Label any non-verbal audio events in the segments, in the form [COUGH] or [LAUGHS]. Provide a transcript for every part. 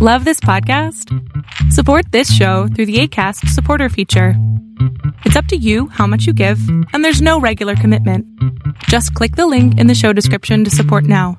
Love this podcast? Support this show through the ACAST supporter feature. It's up to you how much you give, and there's no regular commitment. Just click the link in the show description to support now.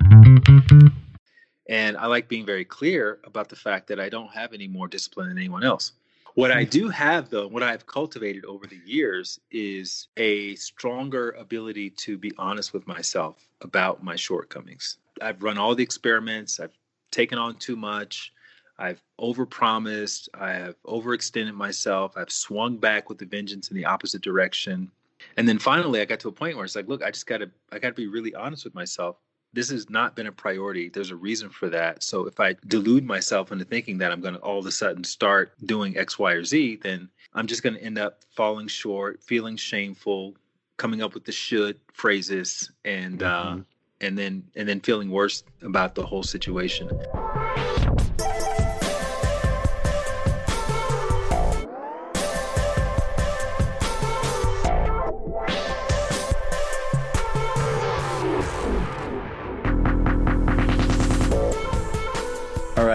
And I like being very clear about the fact that I don't have any more discipline than anyone else. What I do have, though, what I've cultivated over the years is a stronger ability to be honest with myself about my shortcomings. I've run all the experiments, I've taken on too much, I've overpromised, I have overextended myself, I've swung back with the vengeance in the opposite direction. And then finally I got to a point where it's like, look, I just gotta I gotta be really honest with myself. This has not been a priority. There's a reason for that. So if I delude myself into thinking that I'm gonna all of a sudden start doing X, Y, or Z, then I'm just gonna end up falling short, feeling shameful, coming up with the should phrases and mm-hmm. uh and then and then feeling worse about the whole situation.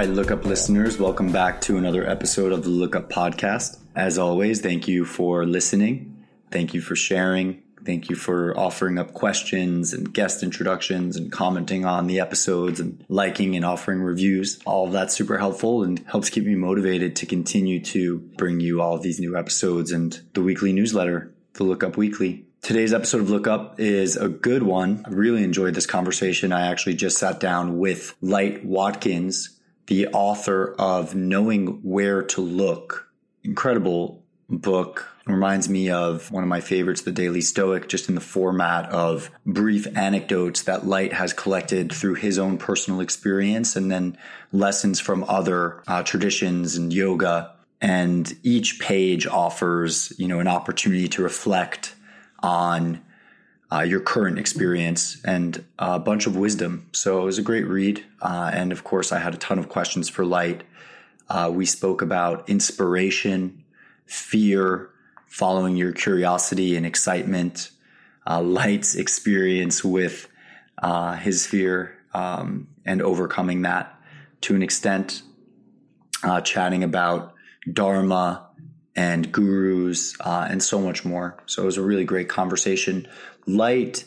Right, Lookup listeners, welcome back to another episode of the Lookup Podcast. As always, thank you for listening. Thank you for sharing. Thank you for offering up questions and guest introductions and commenting on the episodes and liking and offering reviews. All of that's super helpful and helps keep me motivated to continue to bring you all of these new episodes and the weekly newsletter, the Lookup Weekly. Today's episode of Look Up is a good one. I really enjoyed this conversation. I actually just sat down with Light Watkins, the author of Knowing Where to Look. Incredible book. Reminds me of one of my favorites, The Daily Stoic, just in the format of brief anecdotes that Light has collected through his own personal experience and then lessons from other uh, traditions and yoga. And each page offers, you know, an opportunity to reflect on uh, your current experience and a bunch of wisdom. So it was a great read. Uh, and of course, I had a ton of questions for Light. Uh, we spoke about inspiration, fear, following your curiosity and excitement, uh, Light's experience with uh, his fear um, and overcoming that to an extent, uh, chatting about Dharma and gurus and so much more. So it was a really great conversation. Light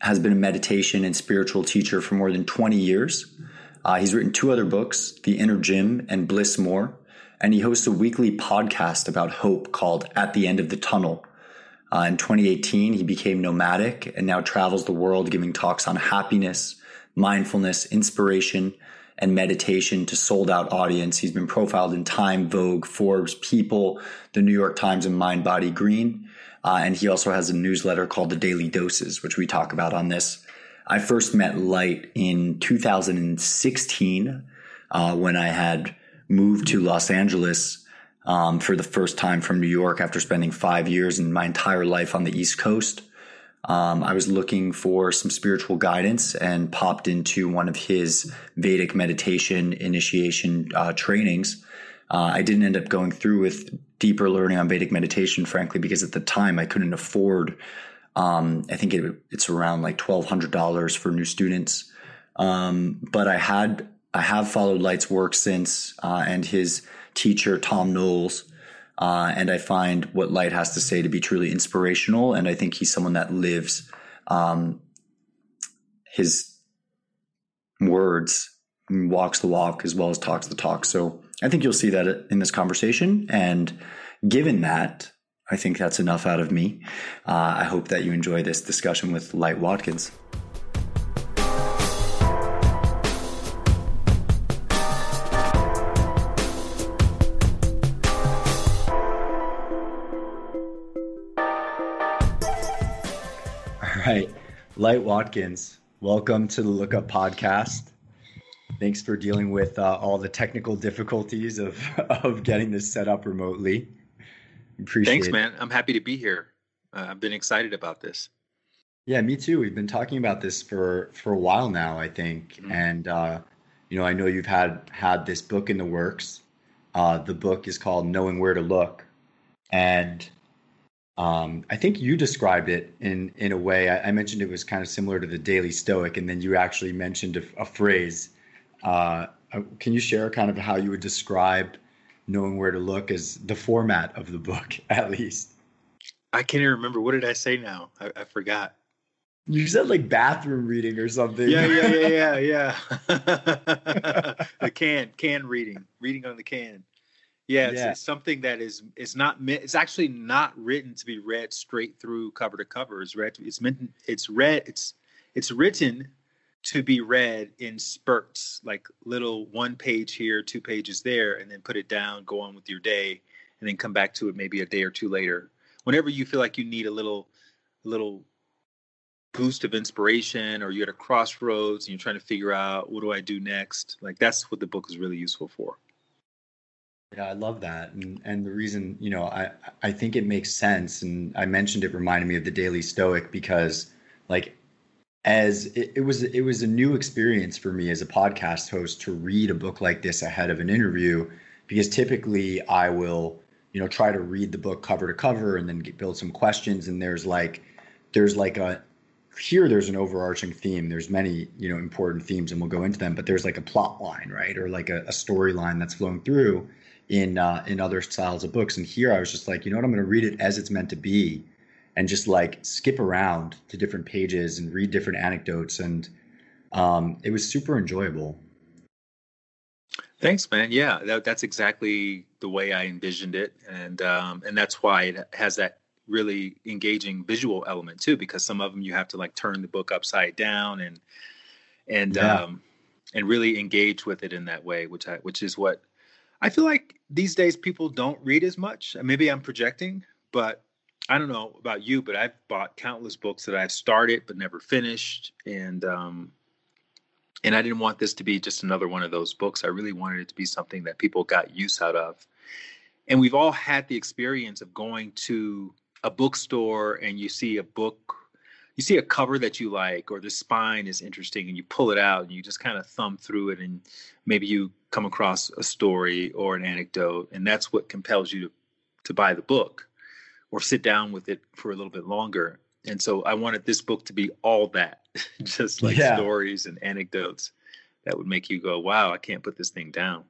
has been a meditation and spiritual teacher for more than 20 years. Uh, he's written two other books, The Inner Gym and Bliss More, and he hosts a weekly podcast about hope called At the End of the Tunnel. Uh, in 2018, he became nomadic and now travels the world giving talks on happiness, mindfulness, inspiration, and meditation to sold out audience. He's been profiled in Time, Vogue, Forbes, People, the New York Times, and Mind Body Green. Uh, and he also has a newsletter called The Daily Doses, which we talk about on this. I first met Light in 2016 uh, when I had moved to Los Angeles um, for the first time from New York after spending five years and my entire life on the East Coast. Um, I was looking for some spiritual guidance and popped into one of his Vedic meditation initiation uh, trainings. Uh, I didn't end up going through with deeper learning on Vedic meditation, frankly, because at the time I couldn't afford. Um, I think it, it's around like twelve hundred dollars for new students. Um, but I had I have followed Light's work since, uh, and his teacher Thom Knoles, uh, and I find what Light has to say to be truly inspirational. And I think he's someone that lives um, his words, walks the walk as well as talks the talk. So I think you'll see that in this conversation. And given that, I think that's enough out of me. Uh, I hope that you enjoy this discussion with Light Watkins. All right, Light Watkins, welcome to the Lookup Podcast. Thanks for dealing with uh, all the technical difficulties of [LAUGHS] of getting this set up remotely. Appreciate it. Thanks, man. I'm happy to be here. Uh, I've been excited about this. Yeah, me too. We've been talking about this for for a while now, I think, mm-hmm. and uh, you know, I know you've had had this book in the works. Uh, the book is called Knowing Where to Look, and um, I think you described it in in a way. I, I, mentioned it was kind of similar to the Daily Stoic, and then you actually mentioned a, a phrase uh, uh, can you share kind of how you would describe knowing where to look as the format of the book, [LAUGHS] at least? I can't even remember. What did I say now? I, I forgot. You said like bathroom reading or something. Yeah, yeah, yeah, [LAUGHS] yeah, yeah. [LAUGHS] the can, can reading, reading on the can. Yeah, it's, yeah. it's something that is is not meant. It's actually not written to be read straight through cover to cover. It's read. It's meant. It's read. It's it's written to be read in spurts, like little one page here, two pages there, and then put it down, go on with your day, and then come back to it maybe a day or two later. Whenever you feel like you need a little, little boost of inspiration, or you're at a crossroads and you're trying to figure out what do I do next, like that's what the book is really useful for. Yeah, I love that, and and the reason you know I I think it makes sense, and I mentioned it reminded me of the Daily Stoic because like as it, it, was it was a new experience for me as a podcast host to read a book like this ahead of an interview because typically I will you know try to read the book cover to cover and then get, build some questions. And there's like there's like a here there's an overarching theme. There's many you know important themes and we'll go into them but there's like a plot line right? Or like a, a storyline that's flowing through in uh, in other styles of books. And here I was just like you know what? I'm going to read it as it's meant to be and just like skip around to different pages and read different anecdotes and um, it was super enjoyable. Thanks man. Yeah that, that's exactly the way i envisioned it and um, and that's why it has that really engaging visual element too because some of them you have to like turn the book upside down and and yeah. um and really engage with it in that way which i which is what i feel like these days people don't read as much. Maybe i'm projecting but I don't know about you, but I've bought countless books that I've started but never finished, and um, and I didn't want this to be just another one of those books. I really wanted it to be something that people got use out of. And we've all had the experience of going to a bookstore and you see a book, you see a cover that you like, or the spine is interesting, and you pull it out and you just kind of thumb through it, and maybe you come across a story or an anecdote, and that's what compels you to to buy the book or sit down with it for a little bit longer. And so I wanted this book to be all that, [LAUGHS] just like yeah. stories and anecdotes that would make you go, "Wow, I can't put this thing down."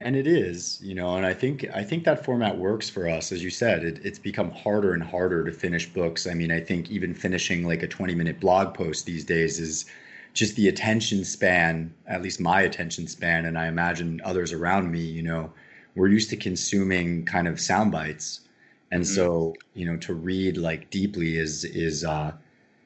And it is, you know, and I think I think that format works for us. As you said, it, it's become harder and harder to finish books. I mean, I think even finishing like a 20 minute blog post these days is just the attention span, at least my attention span, and I imagine others around me, you know, we're used to consuming kind of sound bites and mm-hmm. so you know to read like deeply is is uh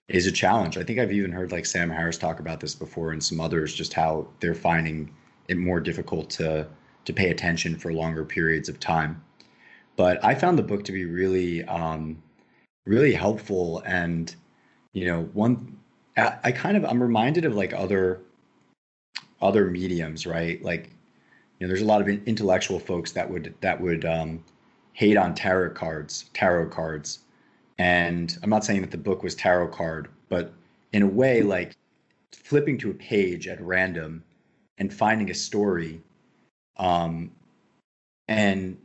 is a challenge. I think i've even heard like sam harris talk about this before and some others just how they're finding it more difficult to to pay attention for longer periods of time. But i found the book to be really um really helpful and you know one I, I kind of i'm reminded of like other other mediums right? Like you know there's a lot of intellectual folks that would that would um hate on tarot cards, tarot cards. And I'm not saying that the book was tarot card, but in a way, like flipping to a page at random and finding a story. Um, and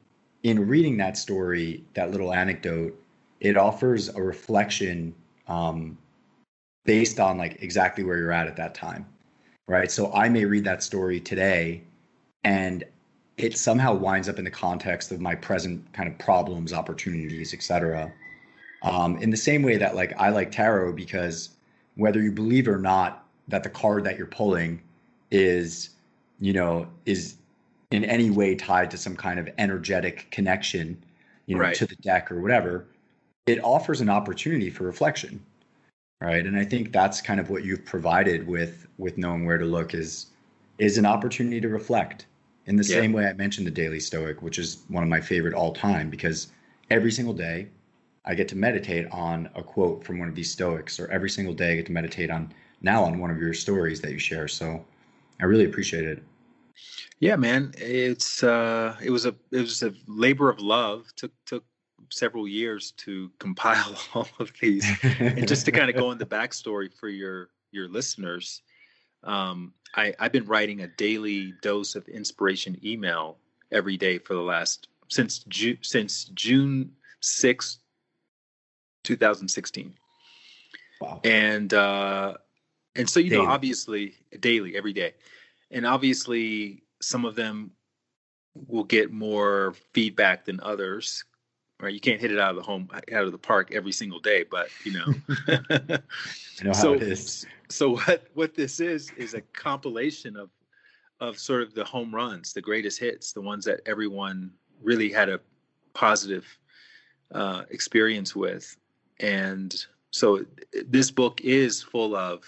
in reading that story, that little anecdote, it offers a reflection um, based on like exactly where you're at at that time. Right. So I may read that story today and it somehow winds up in the context of my present kind of problems, opportunities, etc. Um, in the same way that like I like tarot because whether you believe or not that the card that you're pulling is, you know, is in any way tied to some kind of energetic connection, you know, right. to the deck or whatever, it offers an opportunity for reflection. Right. And I think that's kind of what you've provided with with knowing where to look is is an opportunity to reflect in the yeah. same way I mentioned the Daily Stoic, which is one of my favorite all time because every single day I get to meditate on a quote from one of these Stoics, or every single day I get to meditate on now on one of your stories that you share. So I really appreciate it. Yeah, man, it's uh, it was a it was a labor of love. took took several years to [LAUGHS] compile all of these, and just to kind of go in the backstory for your your listeners. Um, I, I've been writing a daily dose of inspiration email every day for the last since June since June sixth, two thousand sixteen. Wow. And uh, and so you daily. know, obviously daily, every day. and obviously some of them will get more feedback than others right you can't hit it out of the home out of the park every single day but you know, [LAUGHS] know so, it is. So what what this is is a compilation of of sort of the home runs the greatest hits the ones that everyone really had a positive uh, experience with. And so this book is full of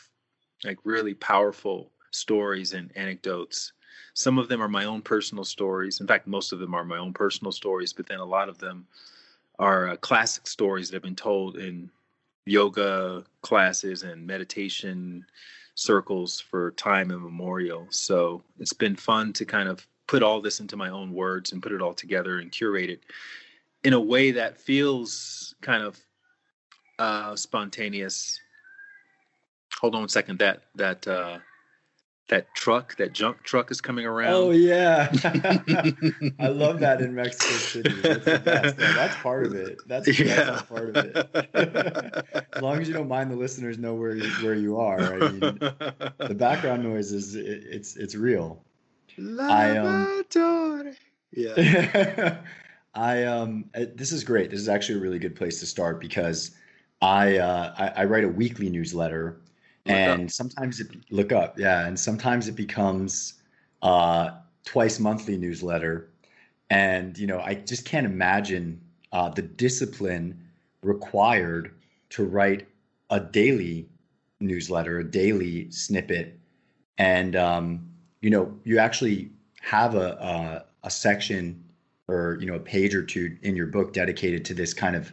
like really powerful stories and anecdotes. Some of them are my own personal stories. In fact most of them are my own personal stories but then a lot of them are uh, classic stories that have been told in yoga classes and meditation circles for time immemorial so it's been fun to kind of put all this into my own words and put it all together and curate it in a way that feels kind of uh, spontaneous. Hold on a second. That that uh, that truck, that junk truck, is coming around. Oh yeah, [LAUGHS] I love that in Mexico City. That's, the that's part of it. That's, yeah. that's part of it. [LAUGHS] as long as you don't mind the listeners know where you, where you are. I mean, the background noise is it, it's it's real. I um, yeah. [LAUGHS] I um, this is great. This is actually a really good place to start because I, uh, I, I write a weekly newsletter, look and up. sometimes it look up, yeah, and sometimes it becomes uh, twice monthly newsletter, and you know I just can't imagine uh, the discipline required to write a daily newsletter, a daily snippet, and um, you know you actually have a, a, a section or you know a page or two in your book dedicated to this kind of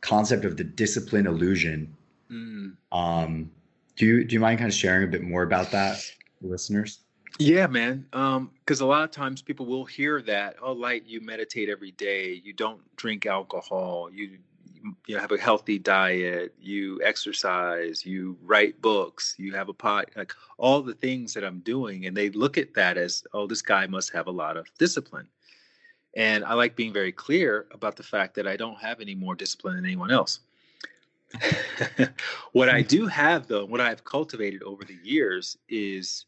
concept of the discipline illusion. Mm. Um, do you do you mind kind of sharing a bit more about that, listeners? Yeah, man. Because um, a lot of times people will hear that, oh, light, you meditate every day, you don't drink alcohol, you you have a healthy diet, you exercise, you write books, you have a pot, like all the things that I'm doing, and they look at that as, oh, this guy must have a lot of discipline. And I like being very clear about the fact that I don't have any more discipline than anyone else. [LAUGHS] what I do have, though, what I've cultivated over the years is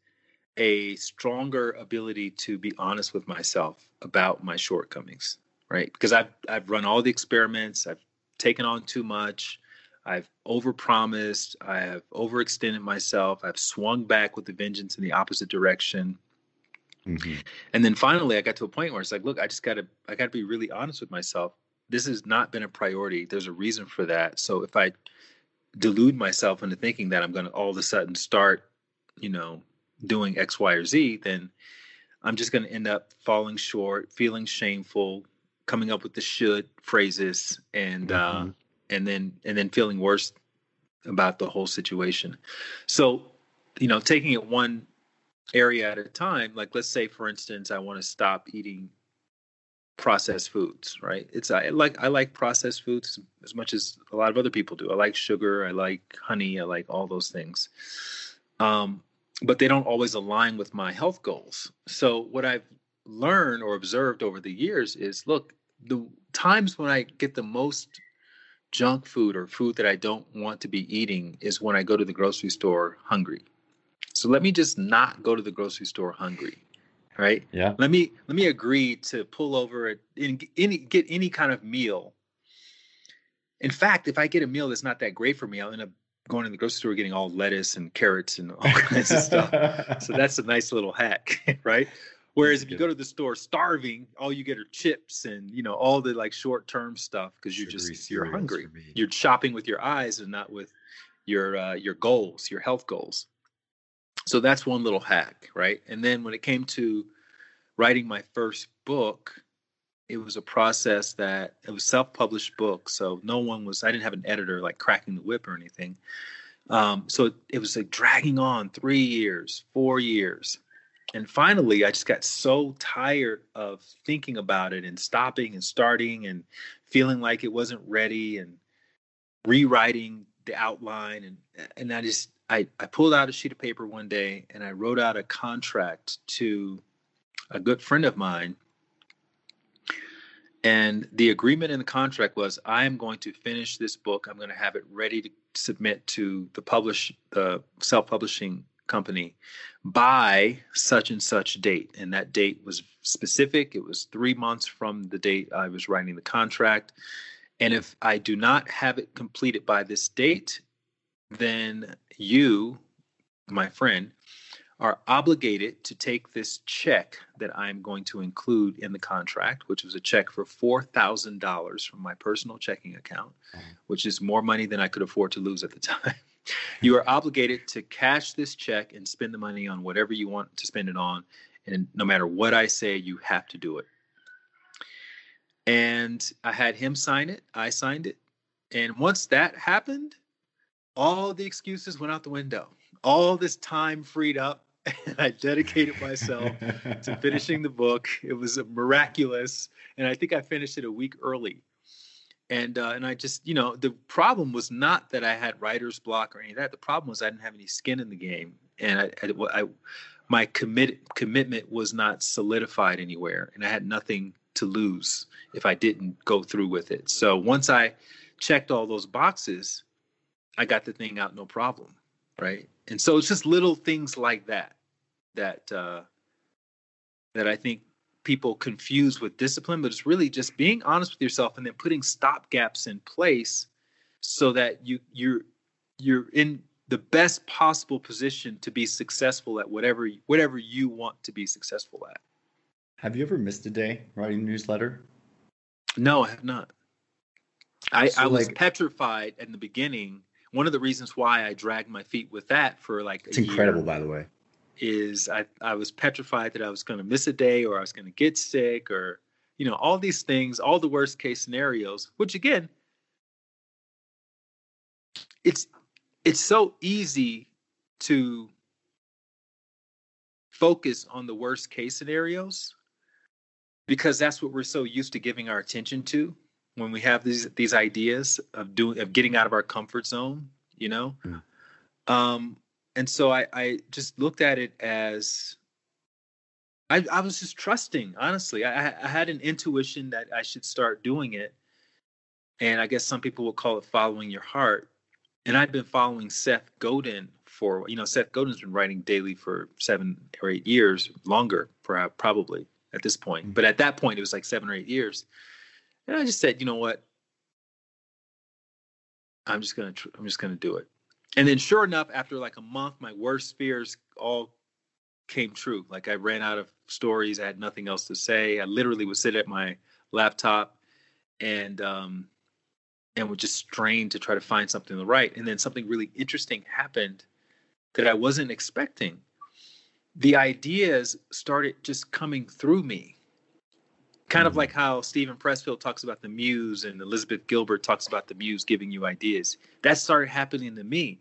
a stronger ability to be honest with myself about my shortcomings, right? Because I've I've run all the experiments, I've taken on too much, I've overpromised, I have overextended myself, I've swung back with the vengeance in the opposite direction. Mm-hmm. And then finally, I got to a point where it's like, look, I just got to, I got to be really honest with myself. This has not been a priority. There's a reason for that. So if I delude myself into thinking that I'm going to all of a sudden start, you know, doing X, Y, or Z, then I'm just going to end up falling short, feeling shameful, coming up with the should phrases, and uh, mm-hmm. uh, and then and then feeling worse about the whole situation. So, you know, taking it one area at a time like let's say for instance i want to stop eating processed foods right? It's i like i like processed foods as much as a lot of other people do. I like sugar i like honey i like all those things. Um, but they don't always align with my health goals. So what i've learned or observed over the years is look the times when i get the most junk food or food that i don't want to be eating is when i go to the grocery store hungry. So let me just not go to the grocery store hungry. Right? Yeah. Let me let me agree to pull over at any get any kind of meal. In fact, if I get a meal that's not that great for me, I'll end up going to the grocery store getting all lettuce and carrots and all [LAUGHS] kinds of stuff. So that's a nice little hack, [LAUGHS] right? Whereas if you go to the store starving, all you get are chips and you know all the like short term stuff because you're just you're hungry. You're shopping with your eyes and not with your uh, your goals, your health goals so that's one little hack right? And then when it came to writing my first book it was a process that it was self-published book so no one was i didn't have an editor like cracking the whip or anything. Um, so it, it was like dragging on three years four years. And finally i just got so tired of thinking about it and stopping and starting and feeling like it wasn't ready and rewriting the outline and and i just I, I pulled out a sheet of paper one day and I wrote out a contract to a good friend of mine. And the agreement in the contract was I am going to finish this book. I'm going to have it ready to submit to the publish the self-publishing company by such and such date. And that date was specific. It was three months from the date I was writing the contract. And if I do not have it completed by this date, then you, my friend, are obligated to take this check that I'm going to include in the contract, which was a check for $4,000 from my personal checking account, mm-hmm. which is more money than I could afford to lose at the [LAUGHS] time. you are obligated to cash this check and spend the money on whatever you want to spend it on. And no matter what I say, you have to do it. And I had him sign it, I signed it. And once that happened, all the excuses went out the window. All this time freed up [LAUGHS] and I dedicated myself to [LAUGHS] finishing the book. It was miraculous, and I think I finished it a week early. And uh, and I just you know the problem was not that I had writer's block or any of that. The problem was I didn't have any skin in the game, and I, I, I my commit commitment was not solidified anywhere, and I had nothing to lose if I didn't go through with it. So once I checked all those boxes, I got the thing out no problem, right? and so it's just little things like that that uh, that I think people confuse with discipline, but it's really just being honest with yourself and then putting stop gaps in place so that you you're you're in the best possible position to be successful at whatever whatever you want to be successful at. Have you ever missed a day writing a newsletter? No, I have not. I, so I was like, petrified in the beginning one of the reasons why I dragged my feet with that for like it's incredible, by the way, is I I was petrified that I was going to miss a day or I was going to get sick or you know all these things, all the worst case scenarios. Which again, it's it's so easy to focus on the worst case scenarios because that's what we're so used to giving our attention to when we have these these ideas of doing of getting out of our comfort zone you know? Mm. um and so i i just looked at it as i i was just trusting honestly. I i had an intuition that i should start doing it. And i guess some people will call it following your heart. And i'd been following seth godin for you know seth godin's been writing daily for seven or eight years longer probably at this point. Mm. but at that point it was like seven or eight years and I just said, you know what? I'm just gonna tr- I'm just gonna do it. And then sure enough, after like a month, my worst fears all came true. Like I ran out of stories. I had nothing else to say. I literally would sit at my laptop and um and would just strain to try to find something to write. And then something really interesting happened that I wasn't expecting. The ideas started just coming through me kind of mm-hmm. like how Steven Pressfield talks about the muse and Elizabeth Gilbert talks about the muse giving you ideas. That started happening to me.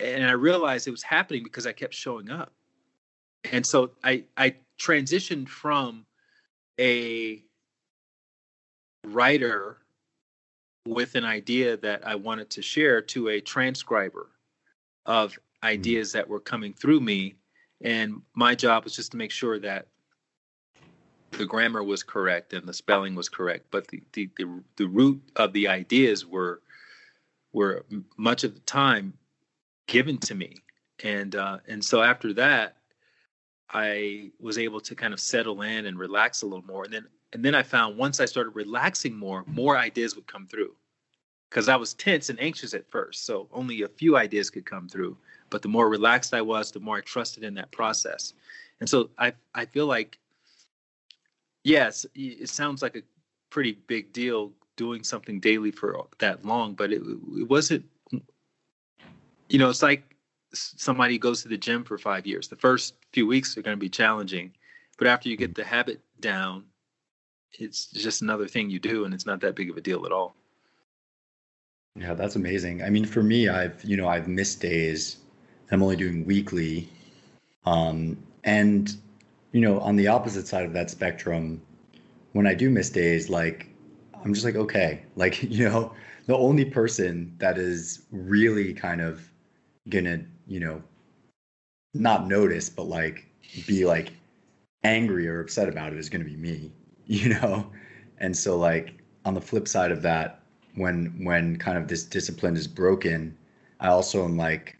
And I realized it was happening because I kept showing up. And so I I transitioned from a writer with an idea that I wanted to share to a transcriber of mm-hmm. ideas that were coming through me. And my job was just to make sure that the grammar was correct and the spelling was correct, but the, the, the, the root of the ideas were were much of the time given to me. And uh, and so after that, I was able to kind of settle in and relax a little more. And then and then I found once I started relaxing more, more ideas would come through. Because I was tense and anxious at first, so only a few ideas could come through. But the more relaxed I was, the more I trusted in that process. And so I I feel like yes, it sounds like a pretty big deal doing something daily for that long, but it, it wasn't. You know, it's like somebody goes to the gym for five years. The first few weeks are going to be challenging, but after you get the habit down, it's just another thing you do, and it's not that big of a deal at all. Yeah, that's amazing. I mean, for me, I've you know I've missed days. I'm only doing weekly, um, and you know, on the opposite side of that spectrum, when I do miss days, like I'm just like, okay, [LAUGHS] like, you know, the only person that is really kind of gonna, you know, not notice, but like be like angry or upset about it is gonna be me, [LAUGHS] you know? And so like on the flip side of that, when when kind of this discipline is broken, I also am like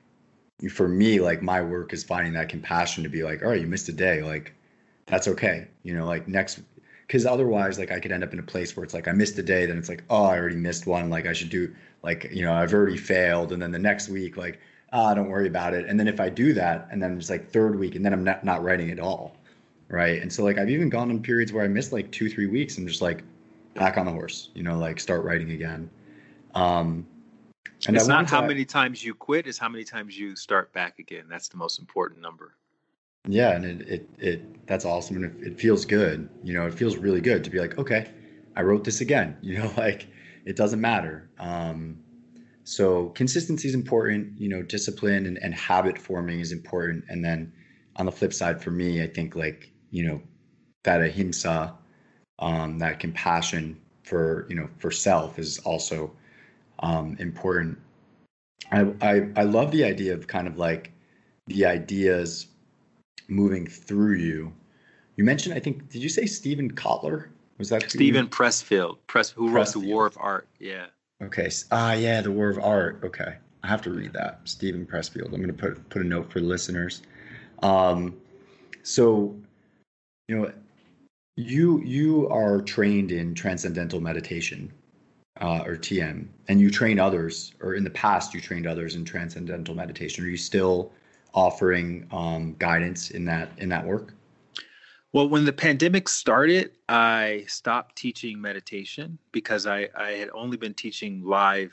for me, like my work is finding that compassion to be like, all right, you missed a day, like that's okay, you know, like next, because otherwise, like I could end up in a place where it's like I missed a day, then it's like, oh, I already missed one, like I should do, like you know, I've already failed, and then the next week, like, ah, oh, don't worry about it, and then if I do that, and then it's like third week, and then I'm not not writing at all, right? And so like I've even gone on periods where I missed like two, three weeks, and just like back on the horse, you know, like start writing again. Um, and it's not how many times you quit; it's how many times you start back again. That's the most important number. Yeah, and it it, it that's awesome, and it, it feels good. You know, it feels really good to be like, okay, I wrote this again. [LAUGHS] You know, like it doesn't matter. Um, so consistency is important. You know, discipline and, and habit forming is important. And then on the flip side, for me, I think like you know that ahimsa, um, that compassion for you know for self is also um, important. I, I I love the idea of kind of like the ideas moving through you. You mentioned, I think, did you say Steven Kotler? Was that Steven Pressfield? Press who wrote the War of Art? Yeah. Okay. Ah, yeah, the War of Art. Okay, I have to read that. Steven Pressfield. I'm going to put put a note for listeners. Um, so, you know, you you are trained in transcendental meditation uh, or TM, and you train others, or in the past you trained others in transcendental meditation. Are you still offering um, guidance in that in that work? Well, when the pandemic started, I stopped teaching meditation because I, I had only been teaching live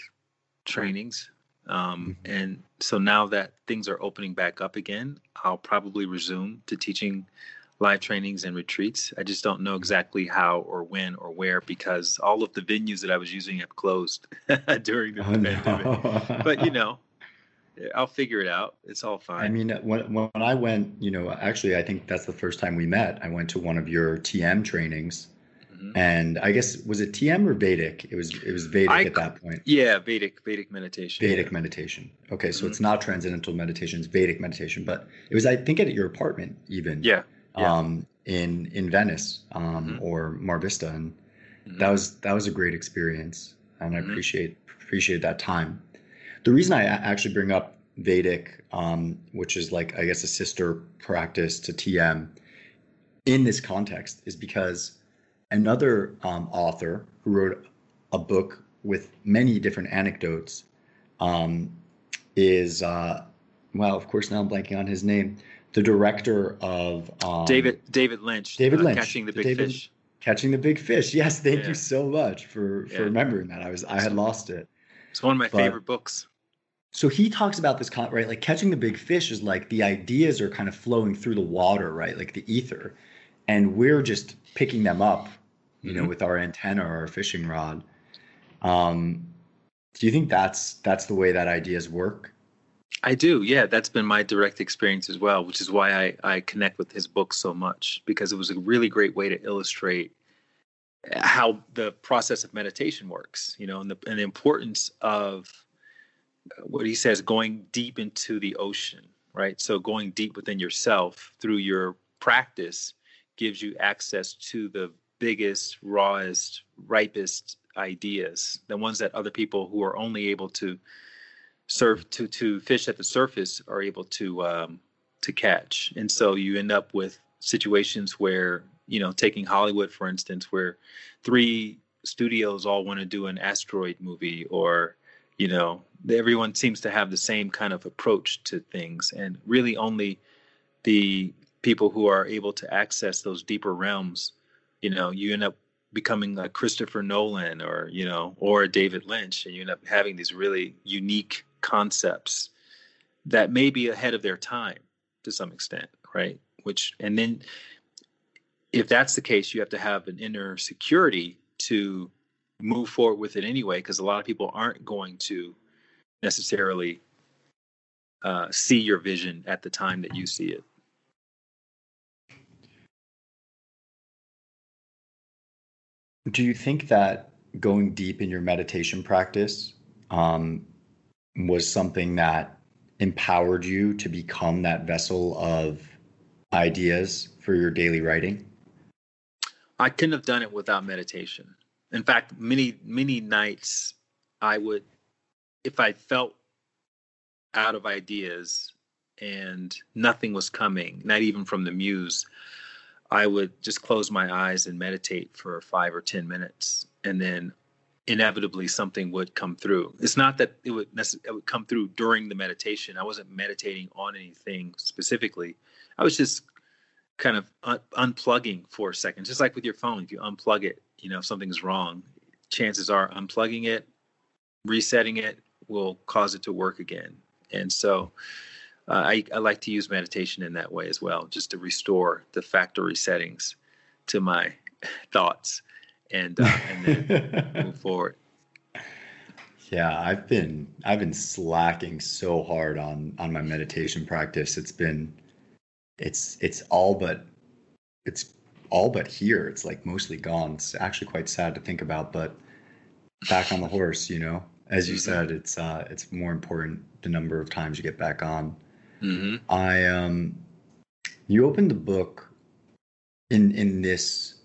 trainings. Um, mm-hmm. And so now that things are opening back up again, I'll probably resume to teaching live trainings and retreats. I just don't know exactly how or when or where because all of the venues that I was using have closed [LAUGHS] during the oh, pandemic. No. but you know, I'll figure it out. It's all fine. I mean, when when I went, you know, actually, I think that's the first time we met. I went to one of your TM trainings, mm-hmm. and I guess was it TM or Vedic? It was it was Vedic I, at that point. Yeah, Vedic Vedic meditation. Vedic yeah. meditation. Okay, so mm-hmm. it's not transcendental meditation; it's Vedic meditation. But it was, I think, at your apartment even. Yeah yeah. um, in in Venice um, mm-hmm. or Mar Vista, and mm-hmm. that was that was a great experience, and I mm-hmm. appreciate appreciate that time. The reason I actually bring up Vedic, um, which is like I guess a sister practice to TM, in this context, is because another um, author who wrote a book with many different anecdotes um, is uh, well, of course now I'm blanking on his name the director of um, David David Lynch. David uh, Lynch, catching the big David, fish. Catching the big fish. Yes, thank yeah. you so much for for yeah. remembering that. I was I had lost it. It's one of my but, favorite books. So he talks about this right, like catching the big fish is like the ideas are kind of flowing through the water, right, like the ether, and we're just picking them up, you mm-hmm. know, with our antenna or our fishing rod. Um, do you think that's that's the way that ideas work? I do. Yeah, that's been my direct experience as well, which is why I, I connect with his book so much because it was a really great way to illustrate how the process of meditation works, you know, and the, and the importance of what he says going deep into the ocean, right? So going deep within yourself through your practice gives you access to the biggest, rawest, ripest ideas, the ones that other people who are only able to surf to to fish at the surface are able to um, to catch, and so you end up with situations where you know, taking Hollywood for instance, where three studios all want to do an asteroid movie, or you know, everyone seems to have the same kind of approach to things, and really only the people who are able to access those deeper realms, you know, you end up becoming like Christopher Nolan or you know or a David Lynch and you end up having these really unique concepts that may be ahead of their time to some extent, right? Which, and then if that's the case, you have to have an inner security to move forward with it anyway, because a lot of people aren't going to necessarily uh, see your vision at the time that you see it. Do you think that going deep in your meditation practice um, was something that empowered you to become that vessel of ideas for your daily writing? I couldn't have done it without meditation. In fact, many, many nights I would, if I felt out of ideas, and nothing was coming, not even from the muse, I would just close my eyes and meditate for five or 10 minutes. And then inevitably something would come through. It's not that it would, necess- it would come through during the meditation. I wasn't meditating on anything specifically. I was just kind of un- unplugging for a second, just like with your phone. If you unplug it, you know, if something's wrong, chances are unplugging it, resetting it will cause it to work again. And so uh, I, I like to use meditation in that way as well, just to restore the factory settings to my [LAUGHS] thoughts and, uh, and then [LAUGHS] move forward. Yeah, I've been I've been slacking so hard on on my meditation practice. It's been it's it's all but it's all but here. It's like mostly gone. It's actually quite sad to think about, but back on the horse, you know. As you mm-hmm. said, it's uh it's more important the number of times you get back on. Mm-hmm. I um, you opened the book in in this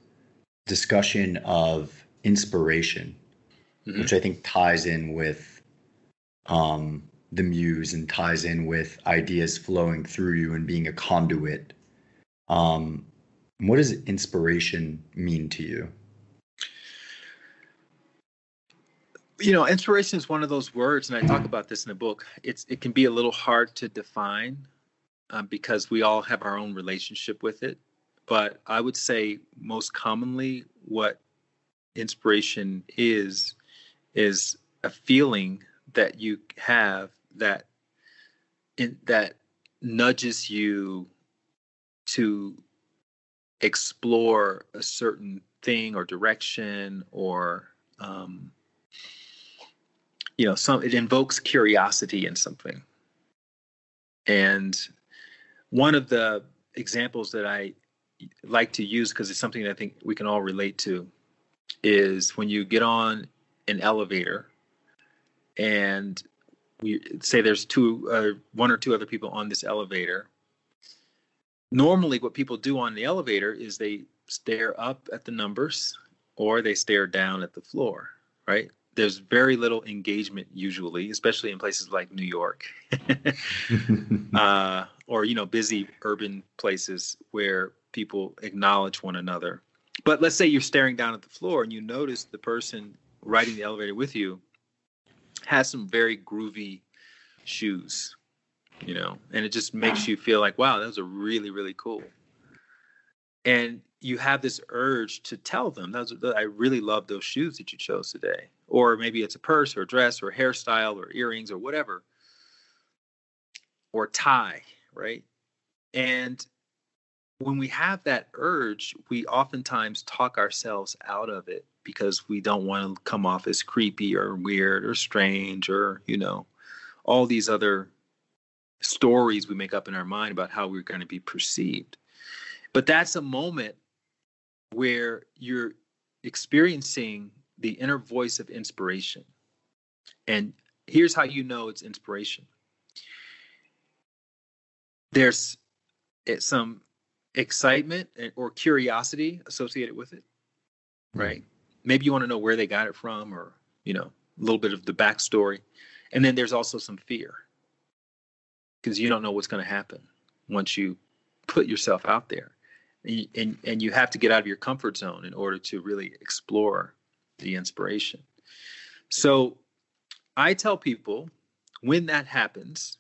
discussion of inspiration, mm-hmm. which I think ties in with um the muse and ties in with ideas flowing through you and being a conduit. Um, what does inspiration mean to you? you know inspiration is one of those words and i talk about this in the book it's it can be a little hard to define uh, because we all have our own relationship with it but i would say most commonly what inspiration is is a feeling that you have that in, that nudges you to explore a certain thing or direction or um, you know some it invokes curiosity in something. And one of the examples that i like to use because it's something that i think we can all relate to is when you get on an elevator and we say there's two uh, one or two other people on this elevator. Normally what people do on the elevator is they stare up at the numbers or they stare down at the floor right? There's very little engagement usually, especially in places like New York, [LAUGHS] uh, or you know, busy urban places where people acknowledge one another. But let's say you're staring down at the floor and you notice the person riding the elevator with you has some very groovy shoes, you know, and it just makes you feel like, wow, those are really, really cool. And you have this urge to tell them, "Those, I really love those shoes that you chose today." or maybe it's a purse or a dress or a hairstyle or earrings or whatever or tie right and when we have that urge we oftentimes talk ourselves out of it because we don't want to come off as creepy or weird or strange or you know all these other stories we make up in our mind about how we're going to be perceived but that's a moment where you're experiencing the inner voice of inspiration. And here's how you know it's inspiration there's eh, some excitement or curiosity associated with it, hmm. right? Mm-hmm. Maybe you want to know where they got it from or, you know, a little bit of the backstory. And then there's also some fear because you don't know what's going to happen once you put yourself out there. And, and, and you have to get out of your comfort zone in order to really explore the inspiration. So I tell people when that happens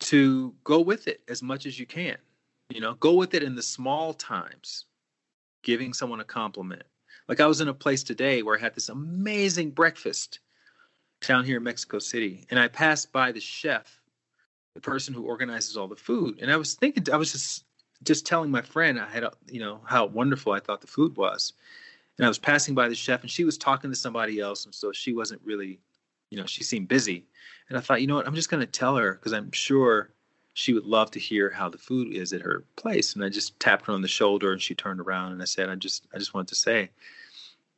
to go with it as much as you can. You know, go with it in the small times, giving someone a compliment. Like I was in a place today where I had this amazing breakfast down here in Mexico City, and I passed by the chef, the person who organizes all the food, and I was thinking, I was just just telling my friend I had, you know, how wonderful I thought the food was. And I was passing by the chef and she was talking to somebody else. And so she wasn't really, you know, she seemed busy. And I thought, you know what, I'm just going to tell her because I'm sure she would love to hear how the food is at her place. And I just tapped her on the shoulder and she turned around and I said, I just, I just wanted to say,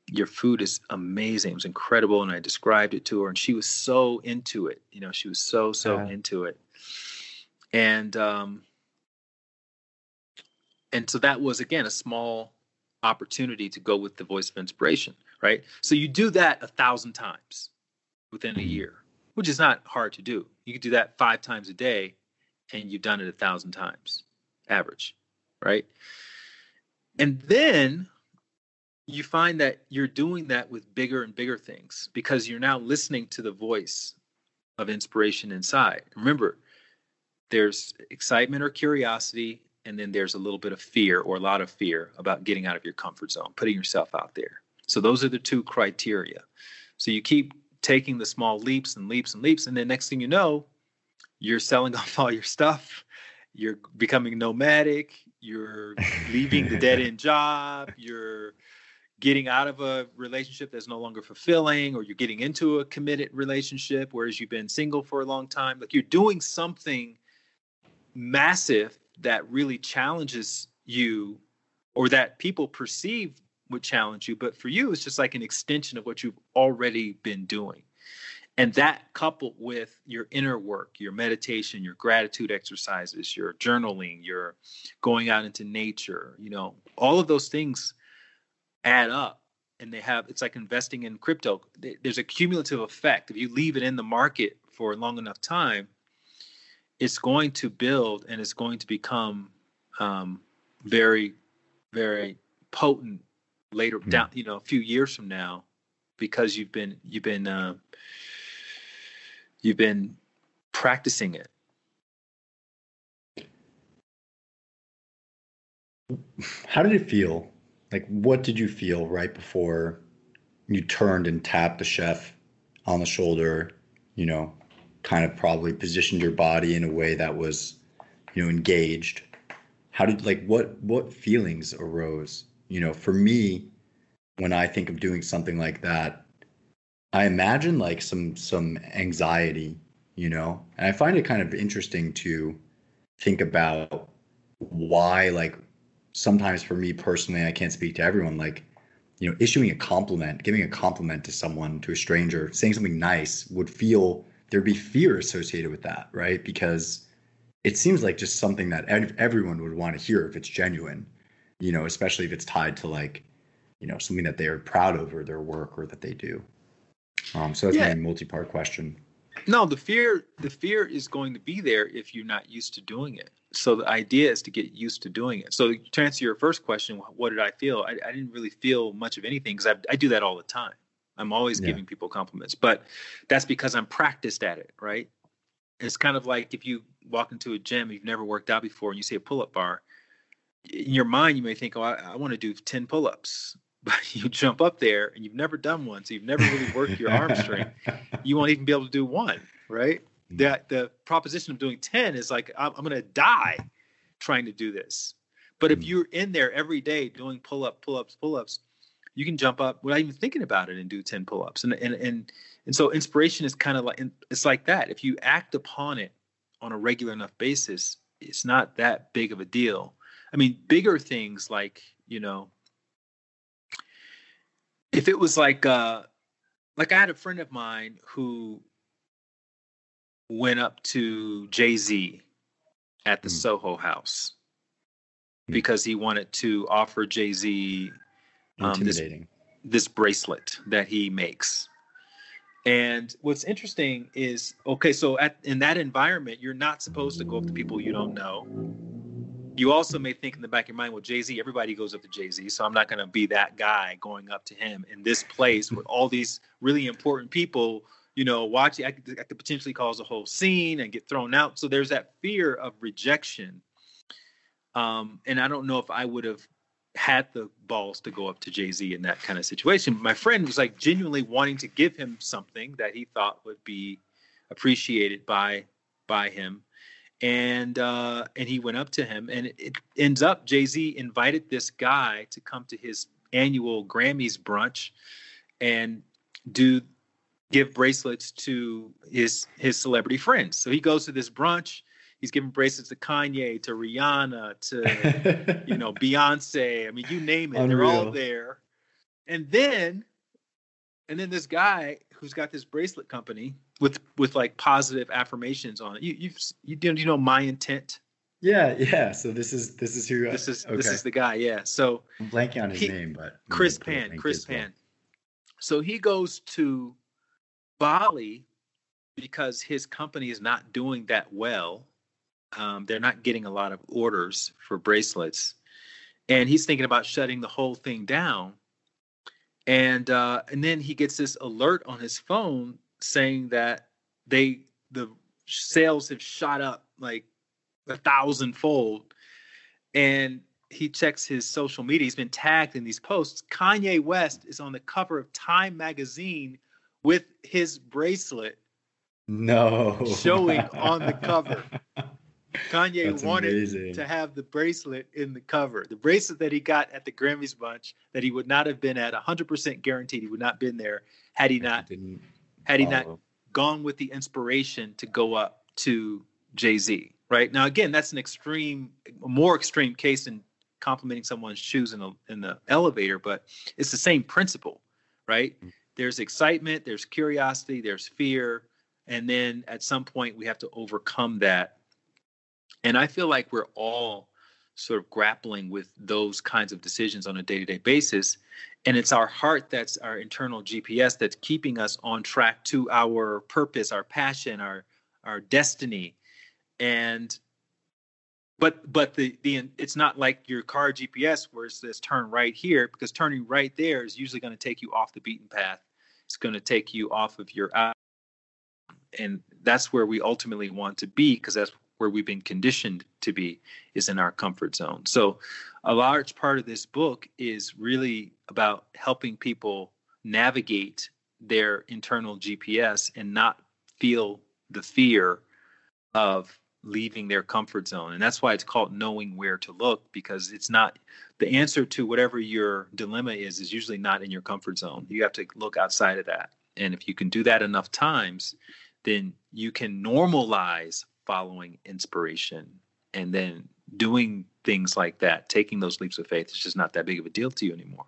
your food is amazing. It was incredible. And I described it to her and she was so into it. You know, she was so, so yeah. into it. And, um, and so that was again a small opportunity to go with the voice of inspiration right so you do that a thousand times within a mm-hmm. year which is not hard to do You could do that five times a day, and you've done it a thousand times, average, right? And then you find that you're doing that with bigger and bigger things because you're now listening to the voice of inspiration inside. Remember, there's excitement or curiosity, and then there's a little bit of fear or a lot of fear about getting out of your comfort zone, putting yourself out there. So those are the two criteria. So you keep taking the small leaps and leaps and leaps, and then next thing you know, you're selling [LAUGHS] off all your stuff. You're becoming nomadic. You're leaving the dead [LAUGHS] end job. You're getting out of a relationship that's no longer fulfilling, or you're getting into a committed relationship, whereas you've been single for a long time. Like you're doing something massive that really challenges you or that people perceive would challenge you but for you it's just like an extension of what you've already been doing. And that coupled with your inner work your meditation your gratitude exercises your journaling your going out into nature you know all of those things add up and they have it's like investing in crypto. There's a cumulative effect. If you leave it in the market for long enough time it's going to build and it's going to become um, very, very potent later mm. down, you know, a few years from now, because you've been you've been uh, you've been practicing it. How did it feel? Like, what did you feel right before you turned and tapped the chef on the shoulder? You know, kind of probably positioned your body in a way that was you know engaged how did like what what feelings arose you know for me when i think of doing something like that i imagine like some some anxiety you know and i find it kind of interesting to think about why like sometimes for me personally i can't speak to everyone like you know issuing a compliment giving a compliment to someone to a stranger saying something nice would feel there'd be fear associated with that, right? Because it seems like just something that everyone would want to hear if it's genuine, you know, especially if it's tied to like, you know, something that they are proud of or their work or that they do. Um, so that's yeah. my multi-part question. No, the fear, the fear is going to be there if you're not used to doing it. So the idea is to get used to doing it. So to answer your first question, what did I feel? I, I didn't really feel much of anything because I, I do that all the time. I'm always yeah. giving people compliments, but that's because I'm practiced at it, right? It's kind of like if you walk into a gym, you've never worked out before, and you see a pull up bar. In your mind, you may think, "Oh, I, I want to do 10 pull ups," [LAUGHS] but you jump up there and you've never done one, so you've never really worked your arm strength. [LAUGHS] You won't even be able to do one, right? Mm. That the proposition of doing 10 is like, I'm, I'm going to die trying to do this. But if mm. you're in there every day doing pull up, pull ups, pull ups, you can jump up without even thinking about it and do 10 pull-ups and and and, and so inspiration is kind of like it's like that if you act upon it on a regular enough basis it's not that big of a deal i mean bigger things like you know if it was like uh like i had a friend of mine who went up to jay-z at the mm. soho house mm. because he wanted to offer jay-z um, this, this bracelet that he makes. And what's interesting is okay, so at in that environment, you're not supposed to go up to people you don't know. You also may think in the back of your mind, well, Jay Z, everybody goes up to Jay Z, so I'm not going to be that guy going up to him in this place with all these really important people, you know, watching. I could, I could potentially cause a whole scene and get thrown out. So there's that fear of rejection. Um, and I don't know if I would have had the balls to go up to Jay Z in that kind of situation. My friend was like genuinely wanting to give him something that he thought would be appreciated by by him, and uh, and he went up to him, and it, it ends up Jay Z invited this guy to come to his annual Grammys brunch, and do give bracelets to his his celebrity friends. So he goes to this brunch he's giving bracelets to Kanye, to Rihanna, to [LAUGHS] you know Beyonce. I mean, you name it, Unreal. they're all there. And then, and then this guy who's got this bracelet company with with like positive affirmations on it. You you've you do you know my intent. Yeah, yeah. So this is this is who. This is okay. this is the guy. Yeah. So I'm blanking on his he, name, but Chris Pan. Chris Pan. Well. So he goes to Bali because his company is not doing that well. Um, they're not getting a lot of orders for bracelets, and he's thinking about shutting the whole thing down. And uh, and then he gets this alert on his phone saying that they the sales have shot up like a thousandfold, and he checks his social media. He's been tagged in these posts. Kanye West is on the cover of Time magazine with his bracelet. No. Showing on the cover. [LAUGHS] Kanye That's wanted amazing. to have the bracelet in the cover. The bracelet that he got at the Grammys bunch that he would not have been at 100% guaranteed he would not been there had he not Didn't had he not uh-huh. gone with the inspiration to go up to Jay Z. Right now, again, that's an extreme, more extreme case than complimenting someone's shoes in the in the elevator, but it's the same principle, right? Mm. There's excitement, there's curiosity, there's fear, and then at some point we have to overcome that. And I feel like we're all sort of grappling with those kinds of decisions on a day-to-day basis. And it's our heart that's our internal gps that's keeping us on track to our purpose our passion our our destiny. And but but the the it's not like your car gps where it says turn right here because turning right there is usually going to take you off the beaten path. It's going to take you off of your eye and that's where we ultimately want to be because that's where we've been conditioned to be is in our comfort zone so a large part of this book is really about helping people navigate their internal GPS and not feel the fear of leaving their comfort zone. And that's why it's called knowing where to look because it's not the answer to whatever your dilemma is is usually not in your comfort zone. You have to look outside of that. And if you can do that enough times, then you can normalize following inspiration and then doing things like that, taking those leaps of faith, it's just not that big of a deal to you anymore.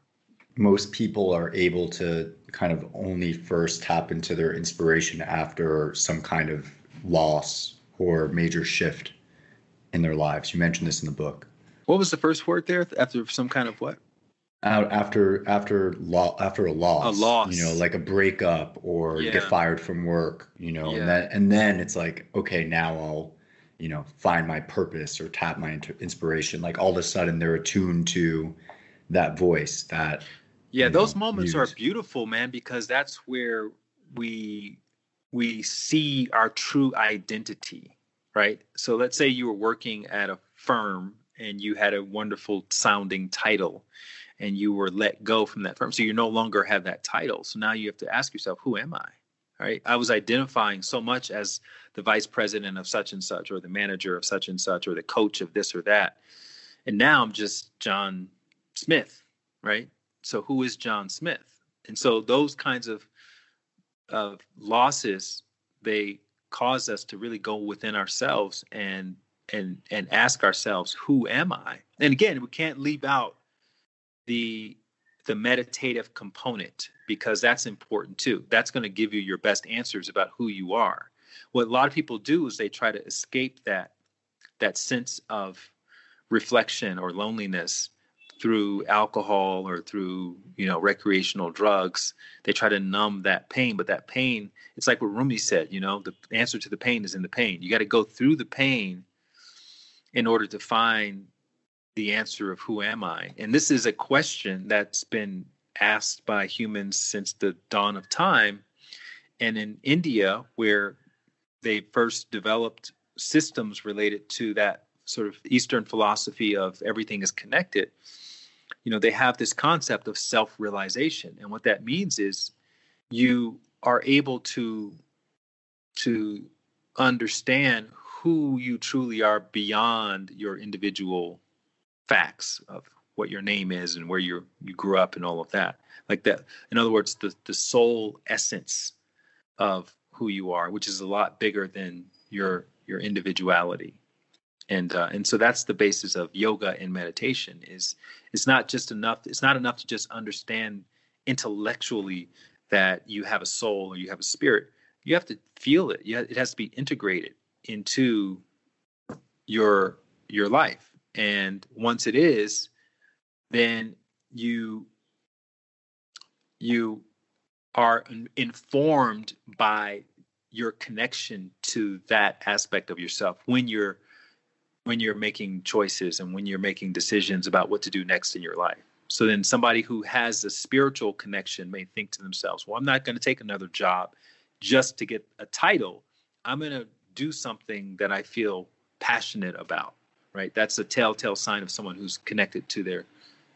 most people are able to kind of only first tap into their inspiration after some kind of loss or major shift in their lives. You mentioned this in the book. What was the first word there? After some kind of what? Out after after lo- after a loss, A loss. you know, like a breakup or you get fired from work, you know, Yeah. and then and then it's like, okay, now I'll, you know, find my purpose or tap my inspiration. Like all of a sudden they're attuned to that voice, that Yeah, those know, moments are beautiful, man, because that's where we we see our true identity, right? So let's say you were working at a firm and you had a wonderful sounding title and you were let go from that firm. So you no longer have that title. So now you have to ask yourself, who am I? Right? I was identifying so much as the vice president of such and such or the manager of such and such or the coach of this or that. And now I'm just John Smith, right? So who is John Smith? And so those kinds of of losses they cause us to really go within ourselves and and and ask ourselves who am i and again we can't leave out the the meditative component because that's important too. That's going to give you your best answers about who you are. What a lot of people do is they try to escape that that sense of reflection or loneliness through alcohol or through you know recreational drugs. They try to numb that pain but that pain it's like what rumi said you know the answer to the pain is in the pain. You got to go through the pain in order to find the answer of who am i? And this is a question that's been asked by humans since the dawn of time. And in india where they first developed systems related to that sort of eastern philosophy of everything is connected you know they have this concept of self-realization. And what that means is you are able to to understand who you truly are beyond your individual facts of what your name is and where you you grew up and all of that. Like that in other words the the soul essence of who you are which is a lot bigger than your your individuality. And uh, and so that's the basis of yoga and meditation is it's not just enough it's not enough to just understand intellectually that you have a soul or you have a spirit. You have to feel it. You ha- it has to be integrated into your your life and once it is then you you are informed by your connection to that aspect of yourself when you're when you're making choices and when you're making decisions about what to do next in your life. So then somebody who has a spiritual connection may think to themselves, well, I'm not going to take another job just to get a title. I'm going to do something that I feel passionate about, right? That's a telltale sign of someone who's connected to their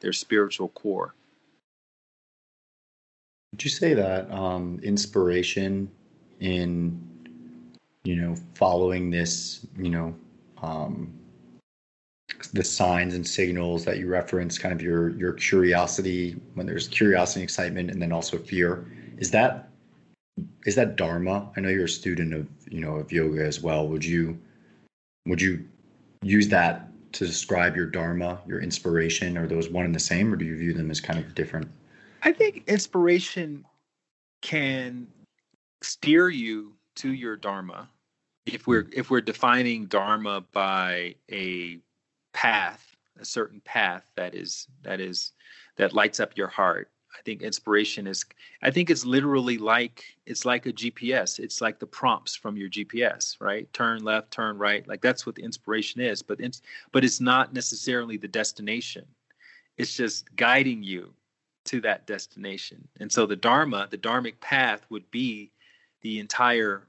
their spiritual core. Would you say that um, inspiration in you know following this you know um, the signs and signals that you reference kind of your your curiosity when there's curiosity excitement and then also fear is that is that dharma i know you're a student of you know of yoga as well would you would you use that to describe your dharma your inspiration? Are those one and the same or do you view them as kind of different? I think inspiration can steer you to your dharma. If we're if we're defining dharma by a path a certain path that is that is that lights up your heart i think inspiration is i think it's literally like it's like a gps it's like the prompts from your gps right? Turn left turn right. Like that's what the inspiration is. But it's but it's not necessarily the destination. It's just guiding you to that destination. And so the dharma the dharmic path would be the entire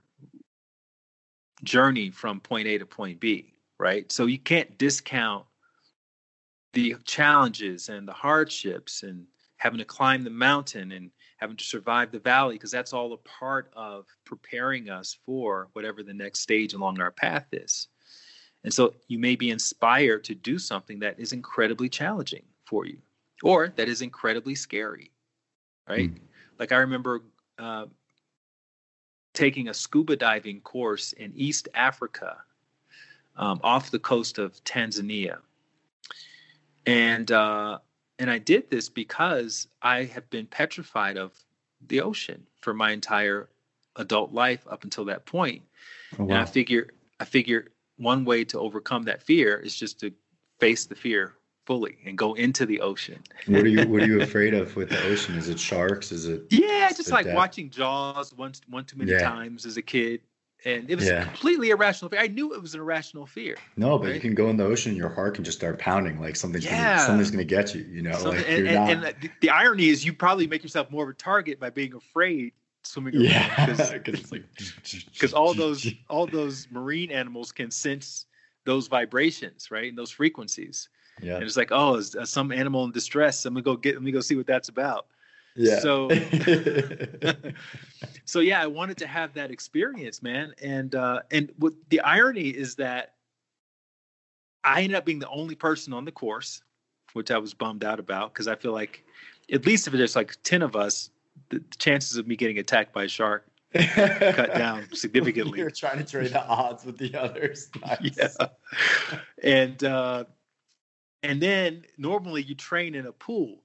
journey from point A to point B, right? So you can't discount the challenges and the hardships and having to climb the mountain and having to survive the valley because that's all a part of preparing us for whatever the next stage along our path is. And so you may be inspired to do something that is incredibly challenging for you or that is incredibly scary, right? Mm. Like I remember uh, taking a scuba diving course in East Africa um, off the coast of Tanzania. And uh, and I did this because I have been petrified of the ocean for my entire adult life up until that point. Oh, wow. And I figure I figure one way to overcome that fear is just to face the fear fully and go into the ocean. what are you What are you [LAUGHS] afraid of with the ocean? Is it sharks? Is it? Yeah, just like watching Jaws once one too many yeah. times as a kid, and it was yeah. completely irrational fear. I knew it was an irrational fear. No, but right? you can go in the ocean, your heart can just start pounding like something's yeah. gonna, something's going to get you. You know, like and, and, not... and the, the irony is you probably make yourself more of a target by being afraid swimming around yeah [LAUGHS] because like because all those [LAUGHS] all those marine animals can sense those vibrations right and those frequencies yeah. And it's like, oh, is uh, some animal in distress? Let me go get. Let me go see what that's about. Yeah. So, [LAUGHS] so yeah, I wanted to have that experience, man. And uh, and what the irony is that I ended up being the only person on the course, which I was bummed out about because I feel like, at least if there's like ten of us, the, the chances of me getting attacked by a shark cut [LAUGHS] down significantly. You're trying to trade the odds with the others. [LAUGHS] Nice. Yeah. And uh, and then normally you train in a pool,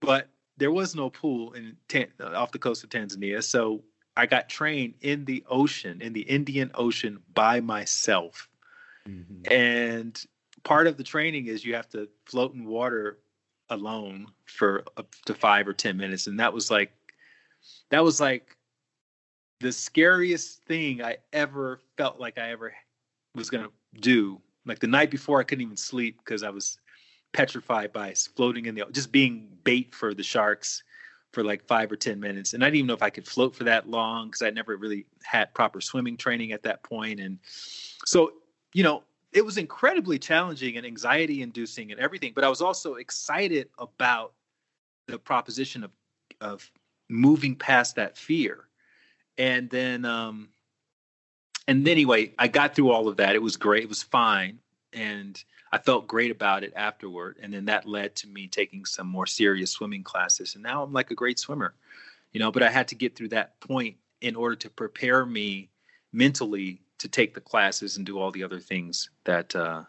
but there was no pool in off the coast of Tanzania. So I got trained in the ocean, in the Indian Ocean by myself. Mm-hmm. And part of the training is you have to float in water alone for up to five or 10 minutes. And that was like, that was like the scariest thing I ever felt like I ever was going to do like the night before, I couldn't even sleep because I was petrified by floating in the just being bait for the sharks for like five or ten minutes. And I didn't even know if I could float for that long because I never really had proper swimming training at that. And so, you know, it was incredibly challenging and anxiety inducing and everything. But I was also excited about the proposition of of moving past that fear. And then um and anyway, I got through all of that. It was great. It was fine. And I felt great about it afterward. And then that led to me taking some more serious swimming classes. And now I'm like a great swimmer, you know, but I had to get through that point in order to prepare me mentally to take the classes and do all the other things that, uh,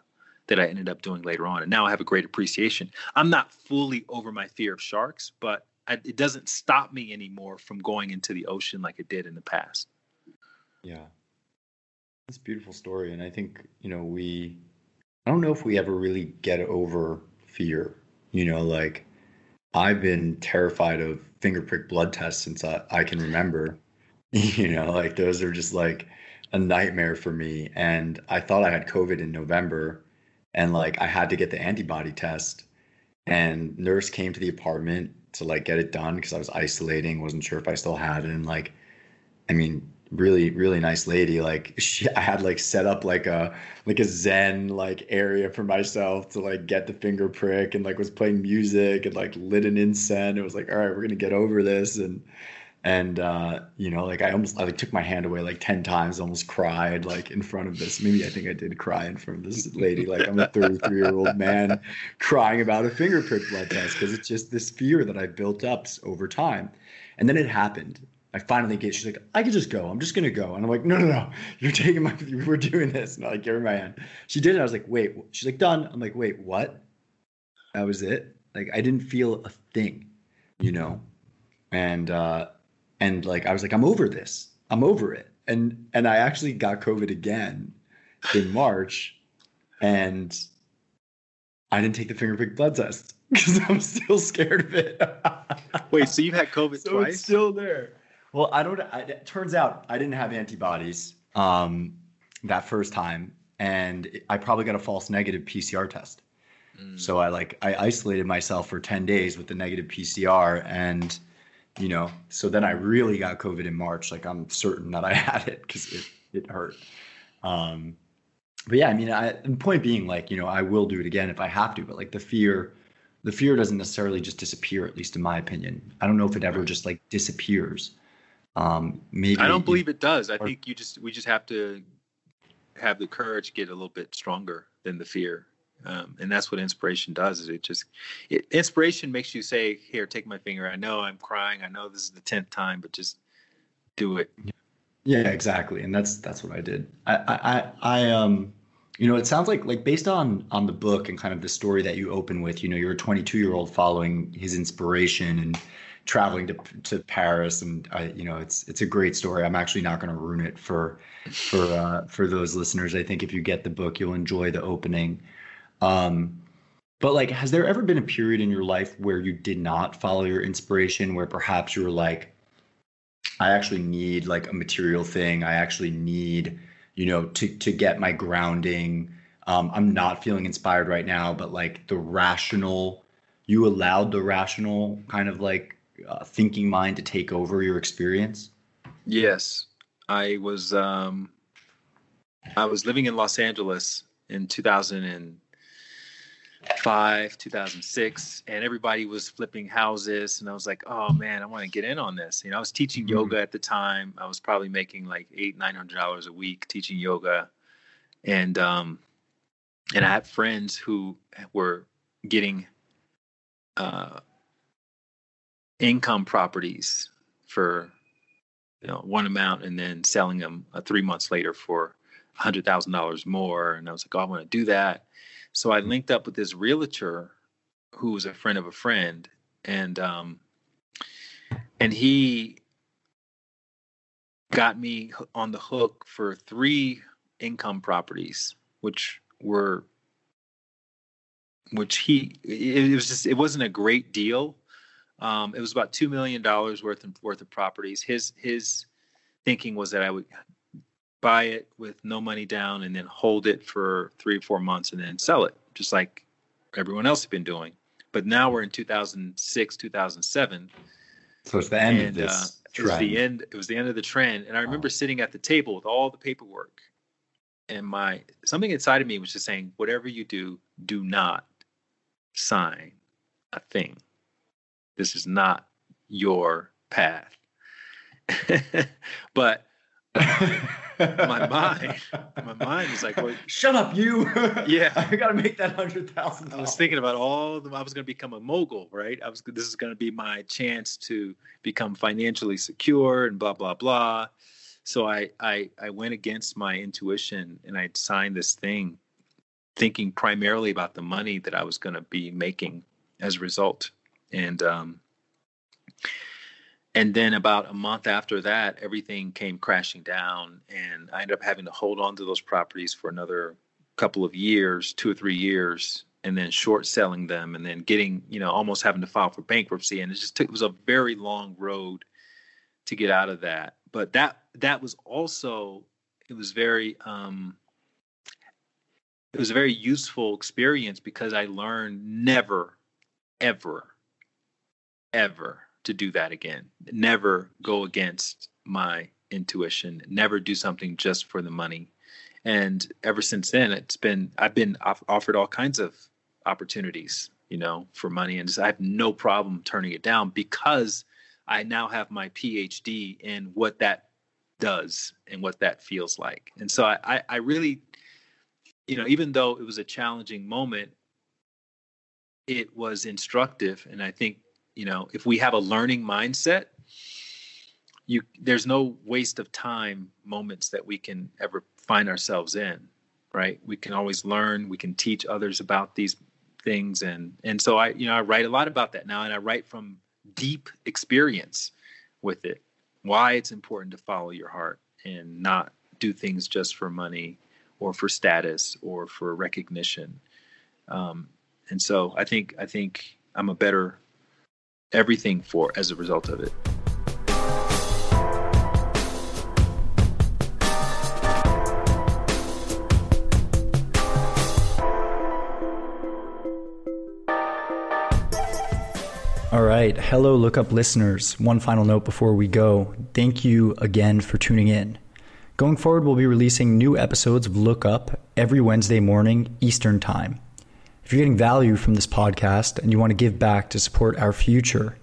that I ended up doing later on. And now I have a great appreciation. I'm not fully over my fear of sharks, but I, it doesn't stop me anymore from going into the ocean like it did in the past. Yeah. That's a beautiful story. And I think, you know, we, I don't know if we ever really get over fear. You know, like I've been terrified of finger prick blood tests since I, I can remember. [LAUGHS] You know, like those are just like a nightmare for me. And I thought I had COVID in November and like I had to get the antibody test. And nurse came to the apartment to like get it done because I was isolating, wasn't sure if I still had it. And like, I mean, really really nice lady. Like she i had like set up like a like a zen like area for myself to like get the finger prick and like was playing music and like lit an incense. It was like all right we're gonna get over this. And and uh you know like i almost i like took my hand away like 10 times almost cried like in front of this. Maybe i think i did cry in front of this lady. Like i'm a 33 year old man crying about a finger prick blood test because it's just this fear that i built up over time. And then it happened I finally get, she's like, I could just go. I'm just going to go. And I'm like, no, no, no. You're taking my, we're doing this. And I like, give her my hand. She did it. I was like, wait. She's like, done. I'm like, wait, what? That was it. Like, I didn't feel a thing, you know? And, uh, and like, I was like, I'm over this. I'm over it. And, and I actually got COVID again in March and I didn't take the finger prick blood test [LAUGHS] because I'm still scared of it. Wait, so you've had COVID [LAUGHS] so twice? It's still there. Well, I don't. I, it turns out I didn't have antibodies um, that first time, and I probably got a false negative PCR test. Mm. So I like I isolated myself for ten days with the negative PCR, and you know, so then I really got COVID in March. Like I'm certain that I [LAUGHS] had it because it it hurt. Um, but yeah, I mean, I, the point being, like, you know, I will do it again if I have to. But like the fear, the fear doesn't necessarily just disappear. At least in my opinion, I don't know if it ever just like disappears. Um, maybe I don't believe it does. I or, think you just we just have to have the courage get a little bit stronger than the fear, um, and that's what inspiration does. Is it just it, inspiration makes you say, "Here, take my finger. I know I'm crying. I know this is the tenth time, but just do it." Yeah, exactly, and that's that's what I did. I I I um you know it sounds like like based on on the book and kind of the story that you open with you know you're a 22 year old following his inspiration and traveling to to Paris, and I, you know, it's it's a great story. I'm actually not going to ruin it for for uh, for those listeners. I think if you get the book, you'll enjoy the opening. Um, but like, has there ever been a period in your life where you did not follow your inspiration, where perhaps you were like, I actually need like a material thing. I actually need, you know, to to get my grounding. Um, I'm not feeling inspired right now, but like the rational, you allowed the rational kind of like uh, thinking mind to take over your experience? Yes, I was. Um, I was living in Los Angeles in 2005, 2006, and everybody was flipping houses, and I was like, "Oh man, I want to get in on this." You know, I was teaching mm-hmm. yoga at the time. I was probably making like eight, nine hundred dollars a week teaching yoga, and um, and I had friends who were getting uh, income properties for you know one amount and then selling them uh, three months later for hundred thousand dollars more. And i was like oh, i want to do that. So i linked up with this realtor who was a friend of a friend and um and he got me on the hook for three income properties which were which he it was just it wasn't a great deal um, it was about two million dollars worth of, worth of properties. His his thinking was that I would buy it with no money down and then hold it for three or four months and then sell it, just like everyone else had been doing. But now we're in 2006, 2007. So it's the end and, of this uh, trend. It was the end. It was the end of the trend, and I remember wow. sitting at the table with all the paperwork, and my something inside of me was just saying, "Whatever you do, do not sign a thing." This is not your path. [LAUGHS] but [LAUGHS] my mind, my mind is like, well, shut up, you. [LAUGHS] Yeah, I got to make that hundred thousand. I was thinking about all the. I was going to become a mogul, right? I was. This is going to be my chance to become financially secure and blah blah blah. So I I I went against my intuition and I signed this thing, thinking primarily about the money that I was going to be making as a result and um, and then about a month after that, everything came crashing down, and I ended up having to hold on to those properties for another couple of years, two or three years, and then short selling them, and then getting you know almost having to file for bankruptcy, and it just took it was a very long road to get out of that. but that that was also it was very um, it was a very useful experience because I learned never, ever, ever to do that again. Never go against my intuition. Never do something just for the money. And ever since then, it's been I've been off- offered all kinds of opportunities, you know, for money, and I have no problem turning it down because I now have my PhD in what that does and what that feels like. And so I, I, I really, you know, even though it was a challenging moment, it was instructive. And I think, you know, if we have a learning mindset, you there's no waste of time moments that we can ever find ourselves in, right? We can always learn, we can teach others about these things and and so I, you know, I write a lot about that now and I write from deep experience with it why it's important to follow your heart and not do things just for money or for status or for recognition. Um, and so I think I think I'm a better everything for as a result of it. All right. Hello, Lookup listeners. One final note before we go. Thank you again for tuning in. Going forward, we'll be releasing new episodes of Lookup every Wednesday morning, Eastern Time. If you're getting value from this podcast and you want to give back to support our future,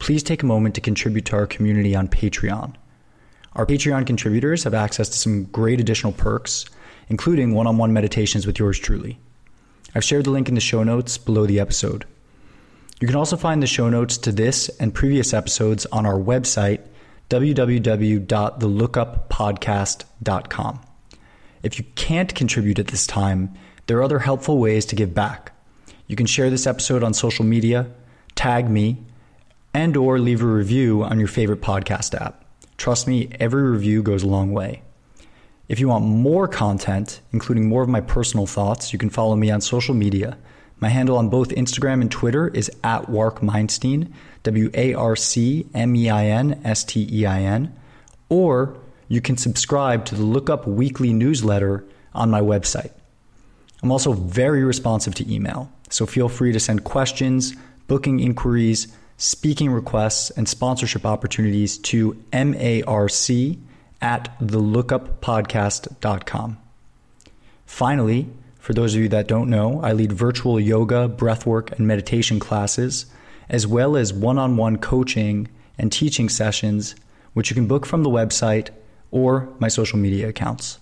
please take a moment to contribute to our community on Patreon. Our Patreon contributors have access to some great additional perks, including one on one meditations with yours truly. I've shared the link in the show notes below the episode. You can also find the show notes to this and previous episodes on our website, www.thelookuppodcast.com. If you can't contribute at this time, there are other helpful ways to give back. You can share this episode on social media, tag me, and or leave a review on your favorite podcast app. Trust me, every review goes a long way. If you want more content, including more of my personal thoughts, you can follow me on social media my handle on both Instagram and Twitter is at Marc Weinstein, M A R C W E I N S T E I N, or you can subscribe to the Lookup Weekly newsletter on my website. I'm also very responsive to email, so feel free to send questions, booking inquiries, speaking requests, and sponsorship opportunities to marc at thelookuppodcast.com. Finally, for those of you that don't know, I lead virtual yoga, breathwork, and meditation classes, as well as one on one coaching and teaching sessions, which you can book from the website or my social media accounts.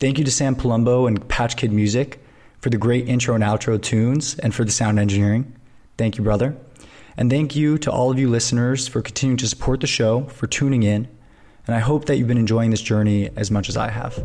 Thank you to Sam Palumbo and Patch Kid Music for the great intro and outro tunes and for the sound engineering. Thank you, brother. And thank you to all of you listeners for continuing to support the show, for tuning in. And I hope that you've been enjoying this journey as much as I have.